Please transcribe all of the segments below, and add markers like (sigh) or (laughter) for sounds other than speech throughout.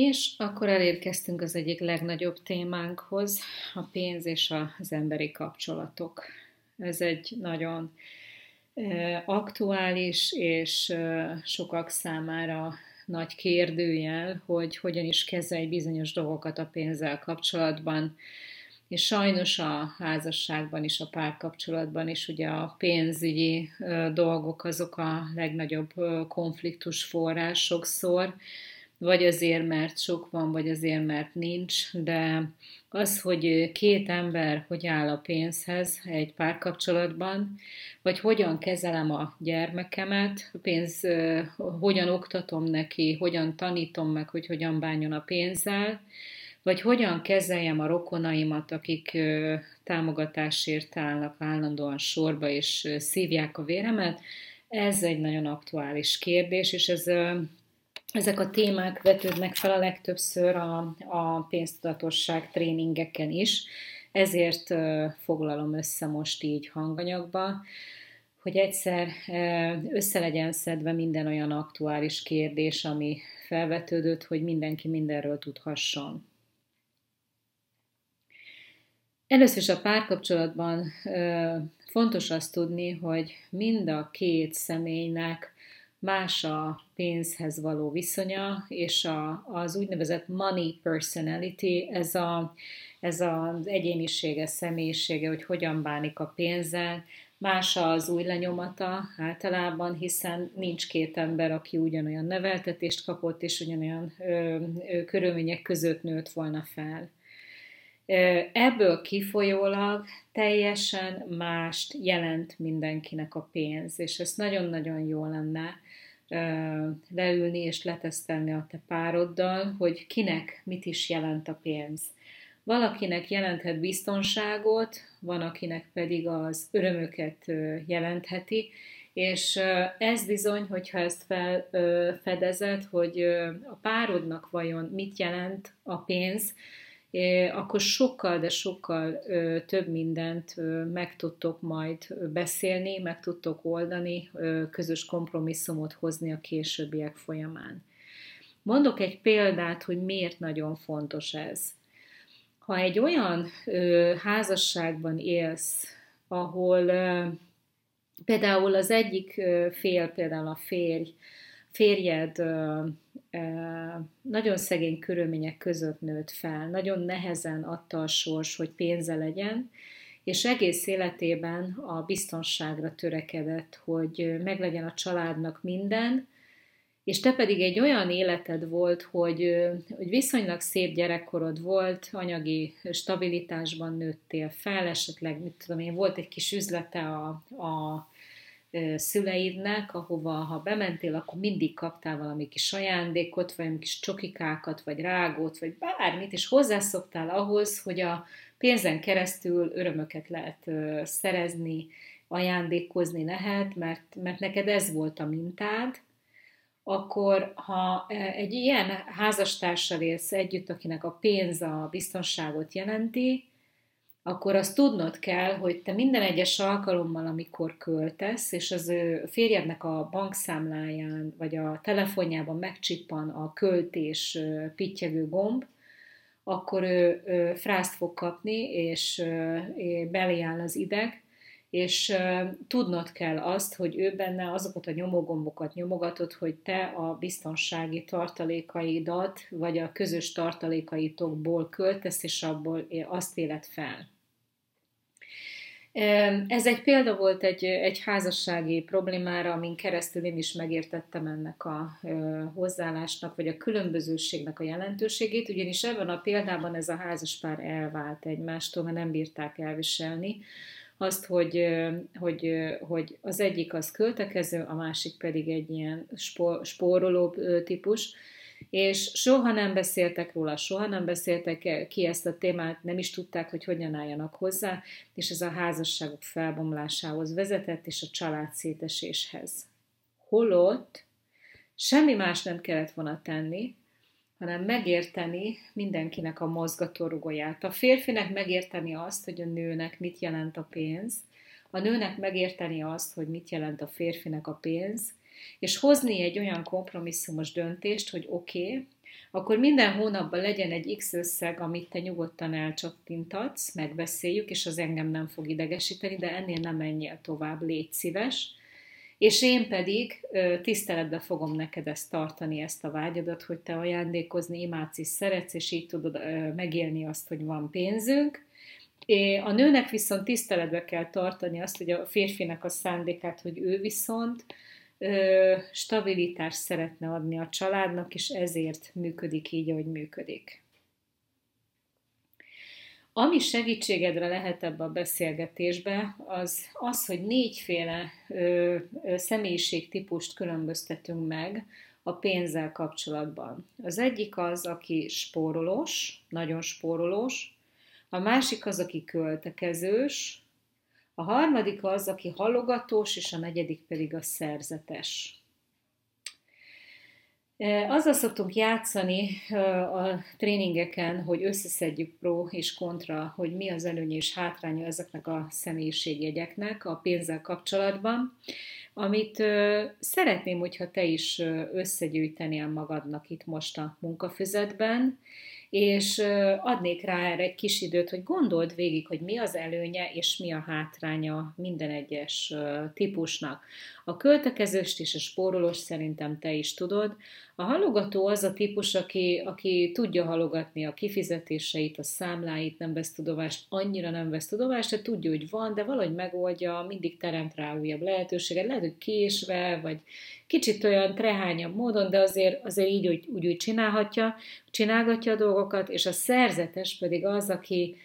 És akkor elérkeztünk az egyik legnagyobb témánkhoz, a pénz és az emberi kapcsolatok. Ez egy nagyon aktuális és sokak számára nagy kérdőjel, hogy hogyan is kezelj bizonyos dolgokat a pénzzel kapcsolatban. És sajnos a házasságban is, a párkapcsolatban is ugye a pénzügyi dolgok azok a legnagyobb konfliktus forrás sokszor, vagy azért, mert sok van, vagy azért, mert nincs, de az, hogy két ember hogy áll a pénzhez egy párkapcsolatban, vagy hogyan kezelem a gyermekemet, pénz, hogyan oktatom neki, hogyan tanítom meg, hogy hogyan bánjon a pénzzel, vagy hogyan kezeljem a rokonaimat, akik támogatásért állnak állandóan sorba és szívják a véremet, ez egy nagyon aktuális kérdés, és ez ezek a témák vetődnek fel a legtöbbször a, a pénztudatosság tréningeken is, ezért foglalom össze most így hanganyagba, hogy egyszer össze legyen szedve minden olyan aktuális kérdés, ami felvetődött, hogy mindenki mindenről tudhasson. Először is a párkapcsolatban fontos azt tudni, hogy mind a két személynek más a pénzhez való viszonya, és a, az úgynevezett money personality, ez, a, ez az egyénisége, személyisége, hogy hogyan bánik a pénzzel, más az új lenyomata általában, hiszen nincs két ember, aki ugyanolyan neveltetést kapott, és ugyanolyan ö, ö, körülmények között nőtt volna fel. Ebből kifolyólag teljesen mást jelent mindenkinek a pénz, és ez nagyon-nagyon jó lenne leülni és letesztelni a te pároddal, hogy kinek mit is jelent a pénz. Valakinek jelenthet biztonságot, van akinek pedig az örömöket jelentheti, és ez bizony, hogyha ezt felfedezed, hogy a párodnak vajon mit jelent a pénz, akkor sokkal, de sokkal több mindent meg tudtok majd beszélni, meg tudtok oldani, közös kompromisszumot hozni a későbbiek folyamán. Mondok egy példát, hogy miért nagyon fontos ez. Ha egy olyan házasságban élsz, ahol például az egyik fél, például a férj, férjed nagyon szegény körülmények között nőtt fel, nagyon nehezen adta a sors, hogy pénze legyen, és egész életében a biztonságra törekedett, hogy meglegyen a családnak minden, és te pedig egy olyan életed volt, hogy, hogy viszonylag szép gyerekkorod volt, anyagi stabilitásban nőttél fel, esetleg, mit tudom én, volt egy kis üzlete a, a szüleidnek, ahova ha bementél, akkor mindig kaptál valami kis ajándékot, vagy valami kis csokikákat, vagy rágót, vagy bármit, és hozzászoktál ahhoz, hogy a pénzen keresztül örömöket lehet szerezni, ajándékozni lehet, mert, mert neked ez volt a mintád, akkor ha egy ilyen házastársal élsz együtt, akinek a pénz a biztonságot jelenti, akkor azt tudnod kell, hogy te minden egyes alkalommal, amikor költesz, és az férjednek a bankszámláján, vagy a telefonjában megcsippan a költés pittyegő gomb, akkor ő, ő frászt fog kapni, és belé áll az ideg, és tudnod kell azt, hogy ő benne azokat a nyomogombokat nyomogatod, hogy te a biztonsági tartalékaidat, vagy a közös tartalékaitokból költesz, és abból azt élet fel. Ez egy példa volt egy, egy házassági problémára, amin keresztül én is megértettem ennek a hozzáállásnak, vagy a különbözőségnek a jelentőségét, ugyanis ebben a példában ez a házaspár elvált egymástól, mert nem bírták elviselni azt, hogy, hogy, hogy az egyik az költekező, a másik pedig egy ilyen spóroló típus, és soha nem beszéltek róla, soha nem beszéltek ki ezt a témát, nem is tudták, hogy hogyan álljanak hozzá, és ez a házasságok felbomlásához vezetett, és a család széteséshez. Holott semmi más nem kellett volna tenni, hanem megérteni mindenkinek a mozgatórugóját. A férfinek megérteni azt, hogy a nőnek mit jelent a pénz, a nőnek megérteni azt, hogy mit jelent a férfinek a pénz, és hozni egy olyan kompromisszumos döntést, hogy oké, okay, akkor minden hónapban legyen egy X összeg, amit te nyugodtan elcsattintatsz, megbeszéljük, és az engem nem fog idegesíteni, de ennél nem menjél tovább, légy szíves. És én pedig tiszteletbe fogom neked ezt tartani, ezt a vágyadat, hogy te ajándékozni imádsz és szeretsz, és így tudod megélni azt, hogy van pénzünk. A nőnek viszont tiszteletbe kell tartani azt, hogy a férfinek a szándékát, hogy ő viszont stabilitást szeretne adni a családnak, és ezért működik így, ahogy működik. Ami segítségedre lehet ebbe a beszélgetésbe, az az, hogy négyféle ö, ö, személyiségtípust különböztetünk meg a pénzzel kapcsolatban. Az egyik az, aki spórolós, nagyon spórolós, a másik az, aki költekezős, a harmadik az, aki halogatós, és a negyedik pedig a szerzetes. Azzal szoktunk játszani a tréningeken, hogy összeszedjük pro és kontra, hogy mi az előnye és hátránya ezeknek a személyiségjegyeknek a pénzzel kapcsolatban, amit szeretném, hogyha te is összegyűjtenél magadnak itt most a munkafüzetben, és adnék rá erre egy kis időt, hogy gondold végig, hogy mi az előnye és mi a hátránya minden egyes típusnak. A költekezőst és a spórolós szerintem te is tudod. A halogató az a típus, aki, aki tudja halogatni a kifizetéseit, a számláit, nem vesz tudomást, annyira nem vesz tudomást, de tudja, hogy van, de valahogy megoldja, mindig teremt rá újabb lehetőséget, lehet, hogy késve, vagy kicsit olyan trehányabb módon, de azért, azért így úgy, úgy, úgy csinálhatja, csinálgatja a dolgokat, és a szerzetes pedig az, aki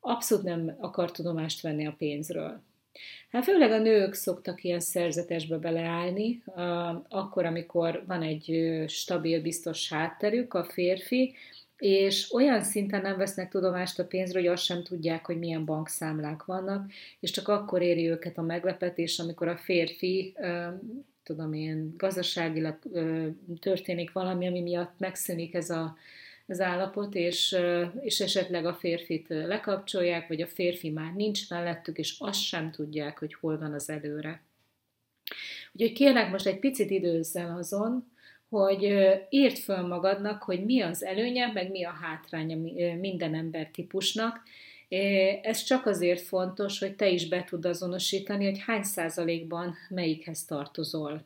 abszolút nem akar tudomást venni a pénzről. Hát főleg a nők szoktak ilyen szerzetesbe beleállni, akkor, amikor van egy stabil, biztos hátterük, a férfi, és olyan szinten nem vesznek tudomást a pénzről, hogy azt sem tudják, hogy milyen bankszámlák vannak, és csak akkor éri őket a meglepetés, amikor a férfi tudom én, gazdaságilag történik valami, ami miatt megszűnik ez a, az állapot, és, és esetleg a férfit lekapcsolják, vagy a férfi már nincs mellettük, és azt sem tudják, hogy hol van az előre. Úgyhogy kérlek most egy picit időzzel azon, hogy írd föl magadnak, hogy mi az előnye, meg mi a hátránya minden ember típusnak, ez csak azért fontos, hogy te is be tud azonosítani, hogy hány százalékban melyikhez tartozol.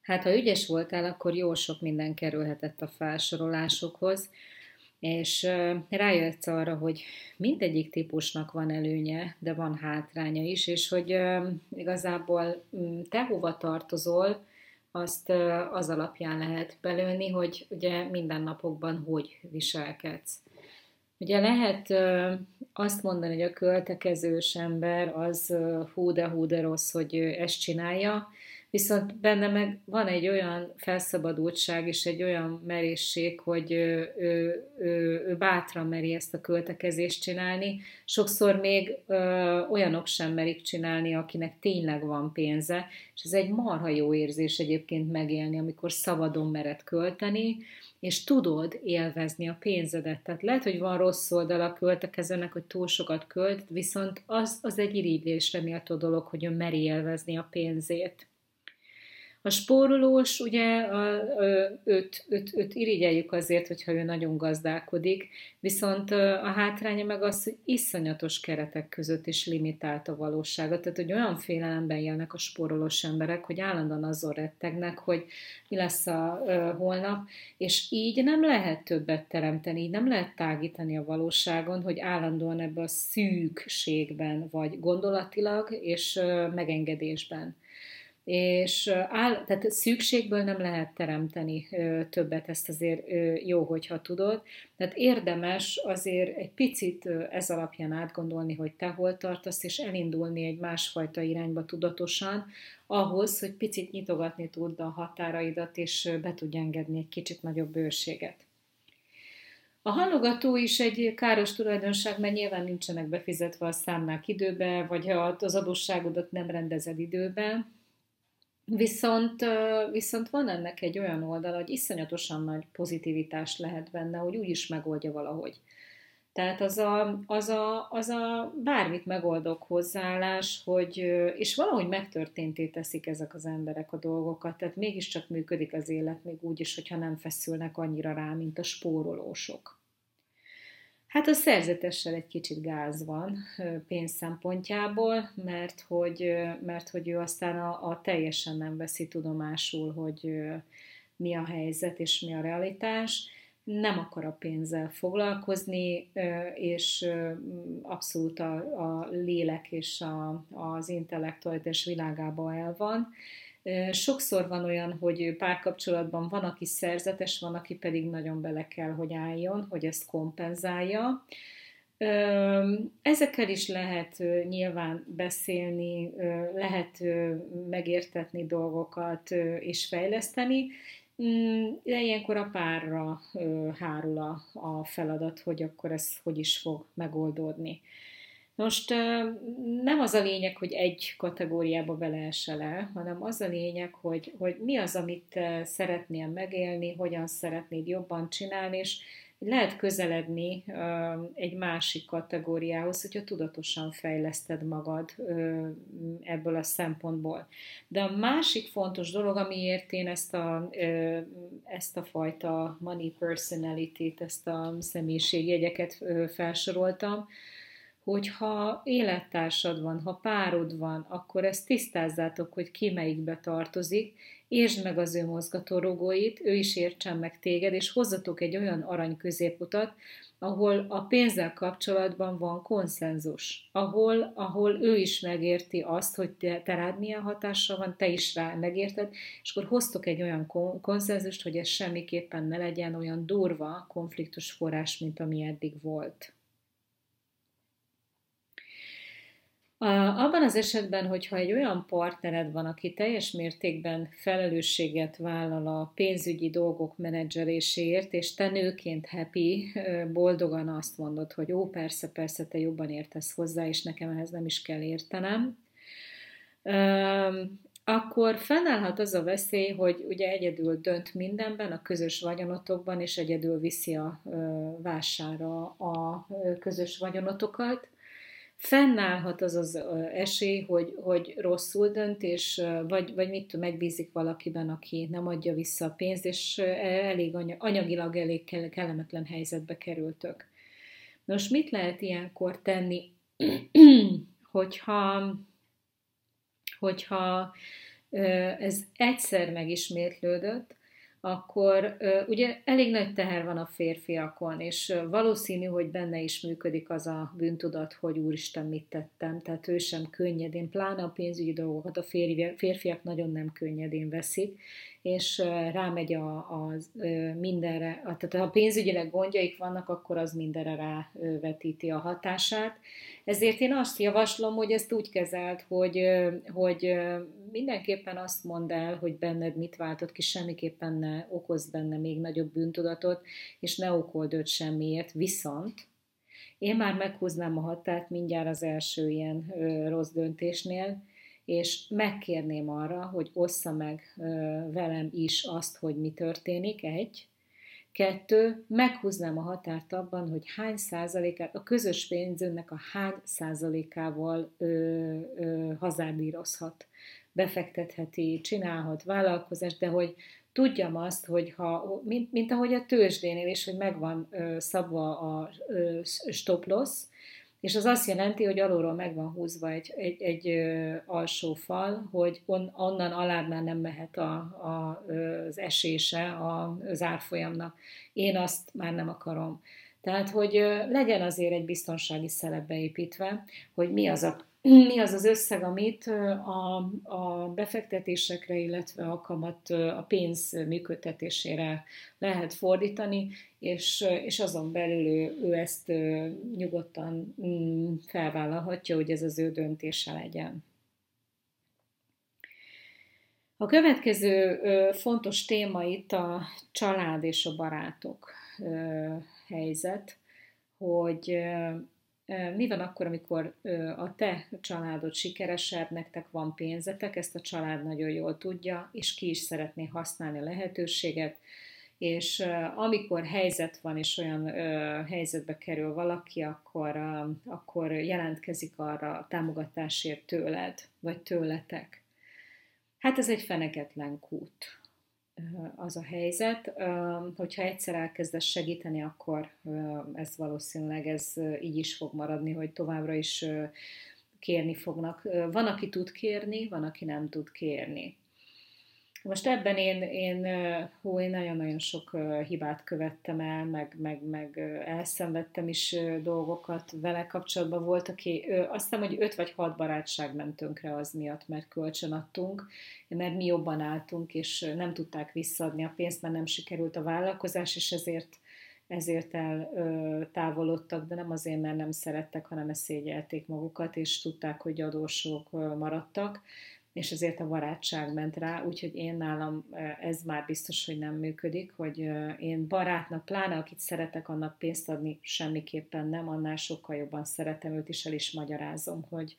Hát, ha ügyes voltál, akkor jó sok minden kerülhetett a felsorolásokhoz, és rájössz arra, hogy mindegyik típusnak van előnye, de van hátránya is, és hogy igazából mm, te hova tartozol, azt az alapján lehet belőni, hogy ugye mindennapokban hogy viselkedsz. Ugye lehet azt mondani, hogy a költekezős ember az hú de hú de rossz, hogy ezt csinálja, Viszont benne meg van egy olyan felszabadultság és egy olyan merészség, hogy ő, ő, ő, bátran meri ezt a költekezést csinálni. Sokszor még ö, olyanok sem merik csinálni, akinek tényleg van pénze, és ez egy marha jó érzés egyébként megélni, amikor szabadon mered költeni, és tudod élvezni a pénzedet. Tehát lehet, hogy van rossz oldal a költekezőnek, hogy túl sokat költ, viszont az, az egy irigylésre méltó dolog, hogy ő meri élvezni a pénzét. A spórolós, ugye a, őt, őt, őt irigyeljük azért, hogyha ő nagyon gazdálkodik, viszont a hátránya meg az, hogy iszonyatos keretek között is limitált a valóságot. Tehát, hogy olyan félelemben élnek a spórolós emberek, hogy állandóan azon rettegnek, hogy mi lesz a ö, holnap, és így nem lehet többet teremteni, így nem lehet tágítani a valóságon, hogy állandóan ebbe a szűkségben vagy gondolatilag és ö, megengedésben és áll, tehát szükségből nem lehet teremteni többet, ezt azért jó, hogyha tudod. Tehát érdemes azért egy picit ez alapján átgondolni, hogy te hol tartasz, és elindulni egy másfajta irányba tudatosan, ahhoz, hogy picit nyitogatni tud a határaidat, és be tudj engedni egy kicsit nagyobb bőrséget. A halogató is egy káros tulajdonság, mert nyilván nincsenek befizetve a számlák időbe, vagy ha az adósságodat nem rendezed időben, Viszont, viszont van ennek egy olyan oldala, hogy iszonyatosan nagy pozitivitás lehet benne, hogy úgy is megoldja valahogy. Tehát az a, az a, az a bármit megoldok hozzáállás, hogy, és valahogy megtörténté teszik ezek az emberek a dolgokat, tehát mégiscsak működik az élet, még úgy is, hogyha nem feszülnek annyira rá, mint a spórolósok. Hát a szerzetessel egy kicsit gáz van pénz szempontjából, mert hogy, mert hogy ő aztán a, a teljesen nem veszi tudomásul, hogy mi a helyzet és mi a realitás, nem akar a pénzzel foglalkozni, és abszolút a, a lélek és a, az intellektuális világába el van. Sokszor van olyan, hogy párkapcsolatban van, aki szerzetes, van, aki pedig nagyon bele kell, hogy álljon, hogy ezt kompenzálja. Ezekkel is lehet nyilván beszélni, lehet megértetni dolgokat és fejleszteni, mm, de ilyenkor a párra hárul a, feladat, hogy akkor ez hogy is fog megoldódni. Most nem az a lényeg, hogy egy kategóriába beleesel el, hanem az a lényeg, hogy, hogy mi az, amit szeretnél megélni, hogyan szeretnéd jobban csinálni, és lehet közeledni egy másik kategóriához, hogyha tudatosan fejleszted magad ebből a szempontból. De a másik fontos dolog, amiért én ezt a, ezt a fajta money personality-t, ezt a személyiségjegyeket felsoroltam, hogyha élettársad van, ha párod van, akkor ezt tisztázzátok, hogy ki melyikbe tartozik, értsd meg az ő mozgatórugóit, ő is értsen meg téged, és hozzatok egy olyan arany középutat, ahol a pénzzel kapcsolatban van konszenzus, ahol, ahol ő is megérti azt, hogy te, te rád milyen hatással van, te is rá megérted, és akkor hoztok egy olyan konszenzust, hogy ez semmiképpen ne legyen olyan durva konfliktus forrás, mint ami eddig volt. Abban az esetben, hogyha egy olyan partnered van, aki teljes mértékben felelősséget vállal a pénzügyi dolgok menedzseléséért, és te nőként happy, boldogan azt mondod, hogy ó, persze, persze, te jobban értesz hozzá, és nekem ehhez nem is kell értenem, akkor fennállhat az a veszély, hogy ugye egyedül dönt mindenben, a közös vagyonotokban, és egyedül viszi a vására a közös vagyonotokat, fennállhat az az esély, hogy, hogy rosszul dönt, és vagy, vagy mit tudom, megbízik valakiben, aki nem adja vissza a pénzt, és elég anyagilag elég kellemetlen helyzetbe kerültök. Nos, mit lehet ilyenkor tenni, (clears throat) hogyha, hogyha ez egyszer megismétlődött, akkor ugye elég nagy teher van a férfiakon, és valószínű, hogy benne is működik az a bűntudat, hogy úristen, mit tettem, tehát ő sem könnyedén, pláne a pénzügyi dolgokat a férfiak nagyon nem könnyedén veszik, és rámegy a, a mindenre, tehát ha pénzügyileg gondjaik vannak, akkor az mindenre rávetíti a hatását. Ezért én azt javaslom, hogy ezt úgy kezelt, hogy, hogy mindenképpen azt mondd el, hogy benned mit váltott ki, semmiképpen ne okoz benne még nagyobb bűntudatot, és ne okold őt semmiért, viszont én már meghúznám a határt mindjárt az első ilyen ö, rossz döntésnél, és megkérném arra, hogy ossza meg velem is azt, hogy mi történik, egy. Kettő, meghúznám a határt abban, hogy hány százalékát, a közös pénzünknek a hány százalékával ö, ö, hazárdírozhat, befektetheti, csinálhat vállalkozást, de hogy tudjam azt, hogy ha, mint, mint ahogy a tőzsdénél is, hogy megvan szabva a ö, stop loss, és az azt jelenti, hogy alulról meg van húzva egy, egy, egy ö, alsó fal, hogy on, onnan alább már nem mehet a, a, az esése a, az árfolyamnak. Én azt már nem akarom. Tehát, hogy legyen azért egy biztonsági szelep beépítve, hogy mi az a mi az az összeg, amit a, a befektetésekre, illetve a kamat, a pénz működtetésére lehet fordítani, és, és azon belül ő, ő ezt nyugodtan mm, felvállalhatja, hogy ez az ő döntése legyen. A következő fontos téma itt a család és a barátok helyzet, hogy mi van akkor, amikor a te családod sikeresebb, nektek van pénzetek, ezt a család nagyon jól tudja, és ki is szeretné használni a lehetőséget, és amikor helyzet van, és olyan helyzetbe kerül valaki, akkor, akkor jelentkezik arra a támogatásért tőled, vagy tőletek. Hát ez egy feneketlen kút az a helyzet. Hogyha egyszer elkezdesz segíteni, akkor ez valószínűleg ez így is fog maradni, hogy továbbra is kérni fognak. Van, aki tud kérni, van, aki nem tud kérni. Most ebben én, én, hú, én nagyon-nagyon sok hibát követtem el, meg, meg, meg elszenvedtem is dolgokat vele kapcsolatban. Volt, aki, azt hiszem, hogy öt vagy hat barátság ment tönkre az miatt, mert kölcsön adtunk, mert mi jobban álltunk, és nem tudták visszaadni a pénzt, mert nem sikerült a vállalkozás, és ezért ezért eltávolodtak, de nem azért, mert nem szerettek, hanem ezt szégyelték magukat, és tudták, hogy adósok maradtak és ezért a barátság ment rá, úgyhogy én nálam ez már biztos, hogy nem működik, hogy én barátnak, pláne akit szeretek, annak pénzt adni semmiképpen nem, annál sokkal jobban szeretem őt is, el is magyarázom, hogy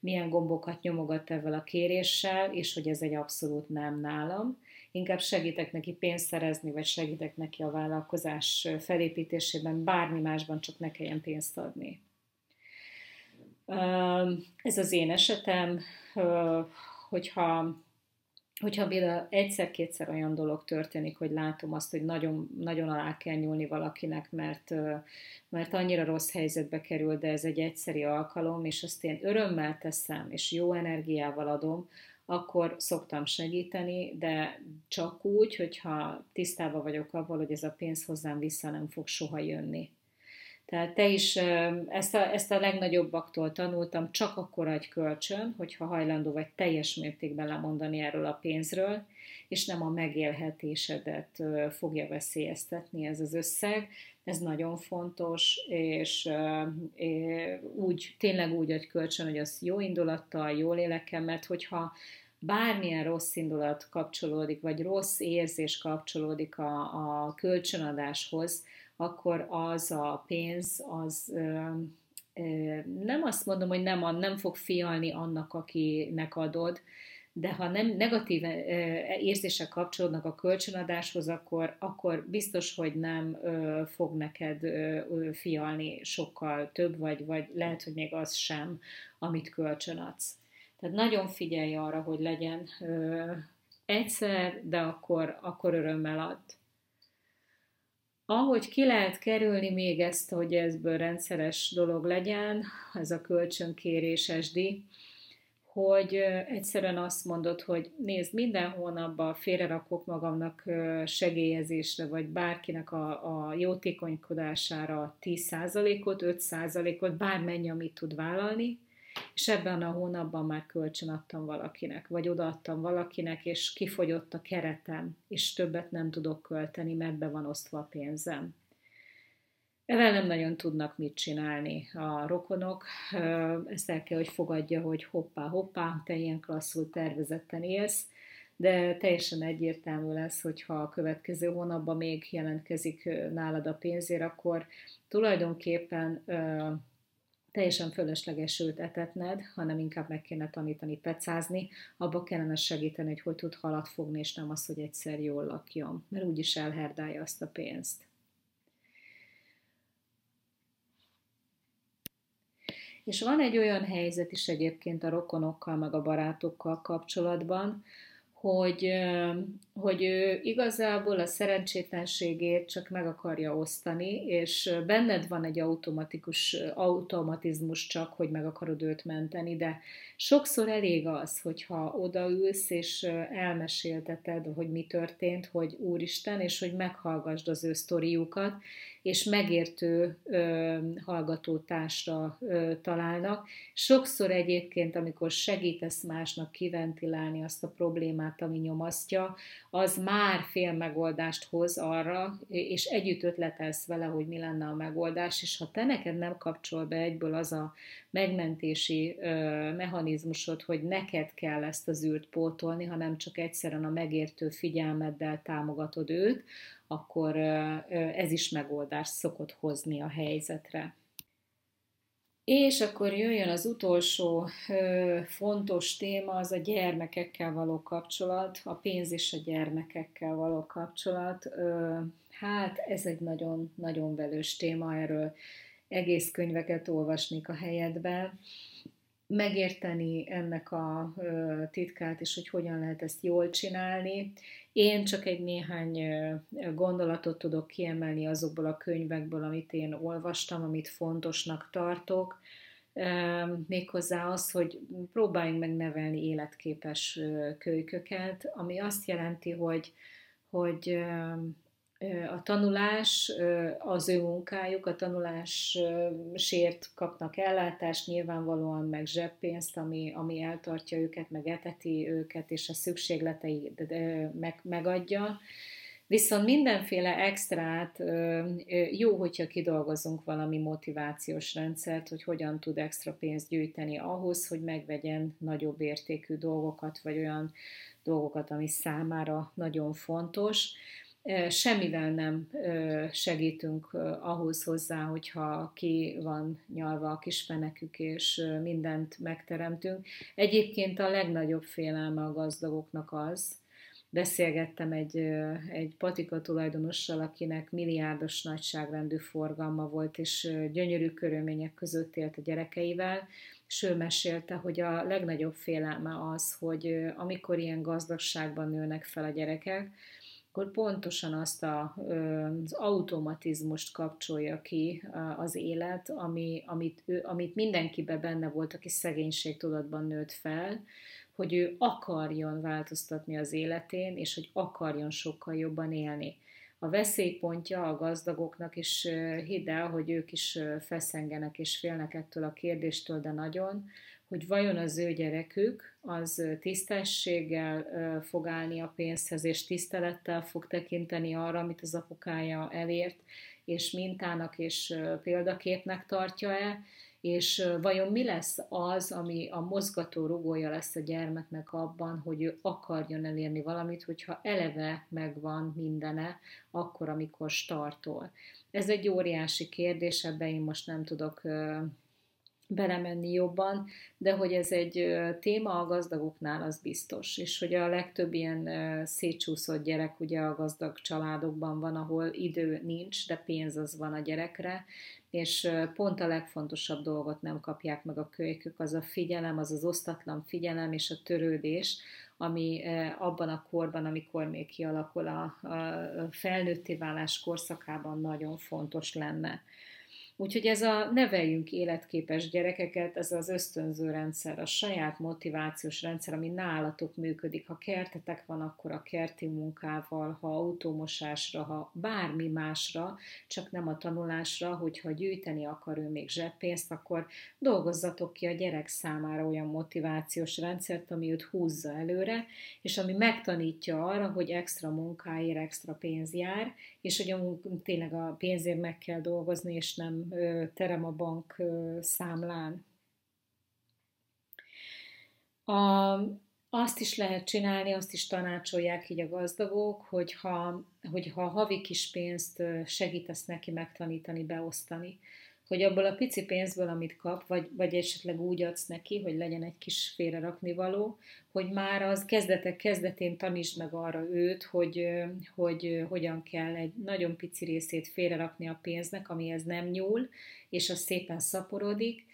milyen gombokat nyomogat ezzel a kéréssel, és hogy ez egy abszolút nem nálam. Inkább segítek neki pénzt szerezni, vagy segítek neki a vállalkozás felépítésében, bármi másban, csak ne kelljen pénzt adni. Ez az én esetem, hogyha hogyha például egyszer-kétszer olyan dolog történik, hogy látom azt, hogy nagyon, nagyon alá kell nyúlni valakinek, mert, mert annyira rossz helyzetbe kerül, de ez egy egyszeri alkalom, és azt én örömmel teszem, és jó energiával adom, akkor szoktam segíteni, de csak úgy, hogyha tisztában vagyok avval, hogy ez a pénz hozzám vissza nem fog soha jönni. Tehát te is ezt a, ezt a legnagyobbaktól tanultam, csak akkor adj kölcsön, hogyha hajlandó vagy teljes mértékben lemondani erről a pénzről, és nem a megélhetésedet fogja veszélyeztetni ez az összeg. Ez nagyon fontos, és úgy, tényleg úgy adj kölcsön, hogy az jó indulattal, jó lélekkel, mert hogyha bármilyen rossz indulat kapcsolódik, vagy rossz érzés kapcsolódik a, a kölcsönadáshoz, akkor az a pénz, az nem azt mondom, hogy nem, nem fog fialni annak, akinek adod, de ha nem negatív érzések kapcsolódnak a kölcsönadáshoz, akkor, akkor biztos, hogy nem fog neked fialni sokkal több, vagy, vagy lehet, hogy még az sem, amit kölcsönadsz. Tehát nagyon figyelj arra, hogy legyen egyszer, de akkor, akkor örömmel add ahogy ki lehet kerülni még ezt, hogy ezből rendszeres dolog legyen, ez a kölcsönkérés SD, hogy egyszerűen azt mondod, hogy nézd, minden hónapban félrerakok magamnak segélyezésre, vagy bárkinek a, a jótékonykodására 10%-ot, 5%-ot, bármennyi, amit tud vállalni, és ebben a hónapban már kölcsön adtam valakinek, vagy odaadtam valakinek, és kifogyott a keretem, és többet nem tudok költeni, mert be van osztva a pénzem. Ezzel nem nagyon tudnak mit csinálni a rokonok. Ezt el kell, hogy fogadja, hogy hoppá, hoppá, te ilyen klasszul tervezetten élsz, de teljesen egyértelmű lesz, hogyha a következő hónapban még jelentkezik nálad a pénzért, akkor tulajdonképpen teljesen fölösleges őt etetned, hanem inkább meg kéne tanítani pecázni, abba kellene segíteni, hogy hogy tud halat fogni, és nem az, hogy egyszer jól lakjon, mert úgyis elherdálja azt a pénzt. És van egy olyan helyzet is egyébként a rokonokkal, meg a barátokkal kapcsolatban, hogy, hogy ő igazából a szerencsétlenségét csak meg akarja osztani, és benned van egy automatikus automatizmus csak, hogy meg akarod őt menteni, de sokszor elég az, hogyha odaülsz, és elmesélteted, hogy mi történt, hogy Úristen, és hogy meghallgasd az ő sztoriukat, és megértő ö, hallgatótársra ö, találnak. Sokszor egyébként, amikor segítesz másnak kiventilálni azt a problémát, ami nyomasztja, az már fél megoldást hoz arra, és együtt ötletelsz vele, hogy mi lenne a megoldás, és ha te neked nem kapcsol be egyből az a megmentési mechanizmusod, hogy neked kell ezt az űrt pótolni, hanem csak egyszerűen a megértő figyelmeddel támogatod őt, akkor ez is megoldást szokott hozni a helyzetre. És akkor jöjjön az utolsó ö, fontos téma, az a gyermekekkel való kapcsolat, a pénz és a gyermekekkel való kapcsolat. Ö, hát ez egy nagyon-nagyon velős téma, erről egész könyveket olvasnék a helyedben megérteni ennek a titkát, és hogy hogyan lehet ezt jól csinálni. Én csak egy néhány gondolatot tudok kiemelni azokból a könyvekből, amit én olvastam, amit fontosnak tartok. Méghozzá az, hogy próbáljunk meg nevelni életképes kölyköket, ami azt jelenti, hogy, hogy a tanulás, az ő munkájuk, a tanulásért kapnak ellátást, nyilvánvalóan meg zseppénzt, ami, ami eltartja őket, meg eteti őket, és a szükségletei meg, megadja. Viszont mindenféle extrát jó, hogyha kidolgozunk valami motivációs rendszert, hogy hogyan tud extra pénzt gyűjteni ahhoz, hogy megvegyen nagyobb értékű dolgokat, vagy olyan dolgokat, ami számára nagyon fontos semmivel nem segítünk ahhoz hozzá, hogyha ki van nyalva a kisfenekük, és mindent megteremtünk. Egyébként a legnagyobb félelme a gazdagoknak az, beszélgettem egy, egy patika tulajdonossal, akinek milliárdos nagyságrendű forgalma volt, és gyönyörű körülmények között élt a gyerekeivel, és ő mesélte, hogy a legnagyobb félelme az, hogy amikor ilyen gazdagságban nőnek fel a gyerekek, akkor pontosan azt a, az automatizmust kapcsolja ki az élet, ami, amit, ő, amit mindenkiben benne volt, aki szegénységtudatban nőtt fel, hogy ő akarjon változtatni az életén, és hogy akarjon sokkal jobban élni. A veszélypontja a gazdagoknak is hidd el, hogy ők is feszengenek és félnek ettől a kérdéstől, de nagyon, hogy vajon az ő gyerekük az tisztességgel fog állni a pénzhez, és tisztelettel fog tekinteni arra, amit az apukája elért, és mintának és példaképnek tartja-e, és vajon mi lesz az, ami a mozgató rugója lesz a gyermeknek abban, hogy ő akarjon elérni valamit, hogyha eleve megvan mindene, akkor, amikor startol. Ez egy óriási kérdés, ebben én most nem tudok belemenni jobban, de hogy ez egy téma a gazdagoknál, az biztos. És hogy a legtöbb ilyen szétcsúszott gyerek ugye a gazdag családokban van, ahol idő nincs, de pénz az van a gyerekre, és pont a legfontosabb dolgot nem kapják meg a kölykök, az a figyelem, az az osztatlan figyelem és a törődés, ami abban a korban, amikor még kialakul a, a felnőtté válás korszakában nagyon fontos lenne. Úgyhogy ez a neveljünk életképes gyerekeket, ez az ösztönző rendszer, a saját motivációs rendszer, ami nálatok működik. Ha kertetek van, akkor a kerti munkával, ha autómosásra, ha bármi másra, csak nem a tanulásra, hogyha gyűjteni akar ő még zseppénzt, akkor dolgozzatok ki a gyerek számára olyan motivációs rendszert, ami őt húzza előre, és ami megtanítja arra, hogy extra munkáért extra pénz jár, és hogy a, tényleg a pénzért meg kell dolgozni, és nem terem a bank számlán. A, azt is lehet csinálni, azt is tanácsolják így a gazdagok, hogyha, hogyha havi kis pénzt segítesz neki megtanítani, beosztani hogy abból a pici pénzből, amit kap, vagy, vagy esetleg úgy adsz neki, hogy legyen egy kis félre raknivaló, hogy már az kezdetek kezdetén tanítsd meg arra őt, hogy, hogy hogyan kell egy nagyon pici részét félrerakni a pénznek, amihez nem nyúl, és az szépen szaporodik,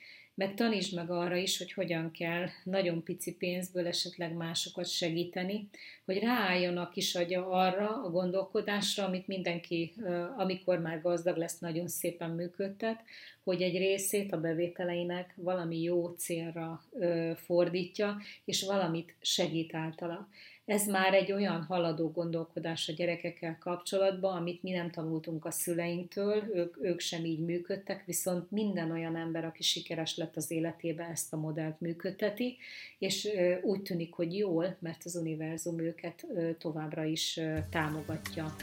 meg tanítsd meg arra is, hogy hogyan kell nagyon pici pénzből esetleg másokat segíteni, hogy ráálljon a kis agya arra a gondolkodásra, amit mindenki, amikor már gazdag lesz, nagyon szépen működtet, hogy egy részét a bevételeinek valami jó célra fordítja, és valamit segít általa. Ez már egy olyan haladó gondolkodás a gyerekekkel kapcsolatban, amit mi nem tanultunk a szüleinktől, ők, ők sem így működtek, viszont minden olyan ember, aki sikeres lett az életében, ezt a modellt működteti, és úgy tűnik, hogy jól, mert az univerzum őket továbbra is támogatja.